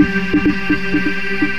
フフフフ。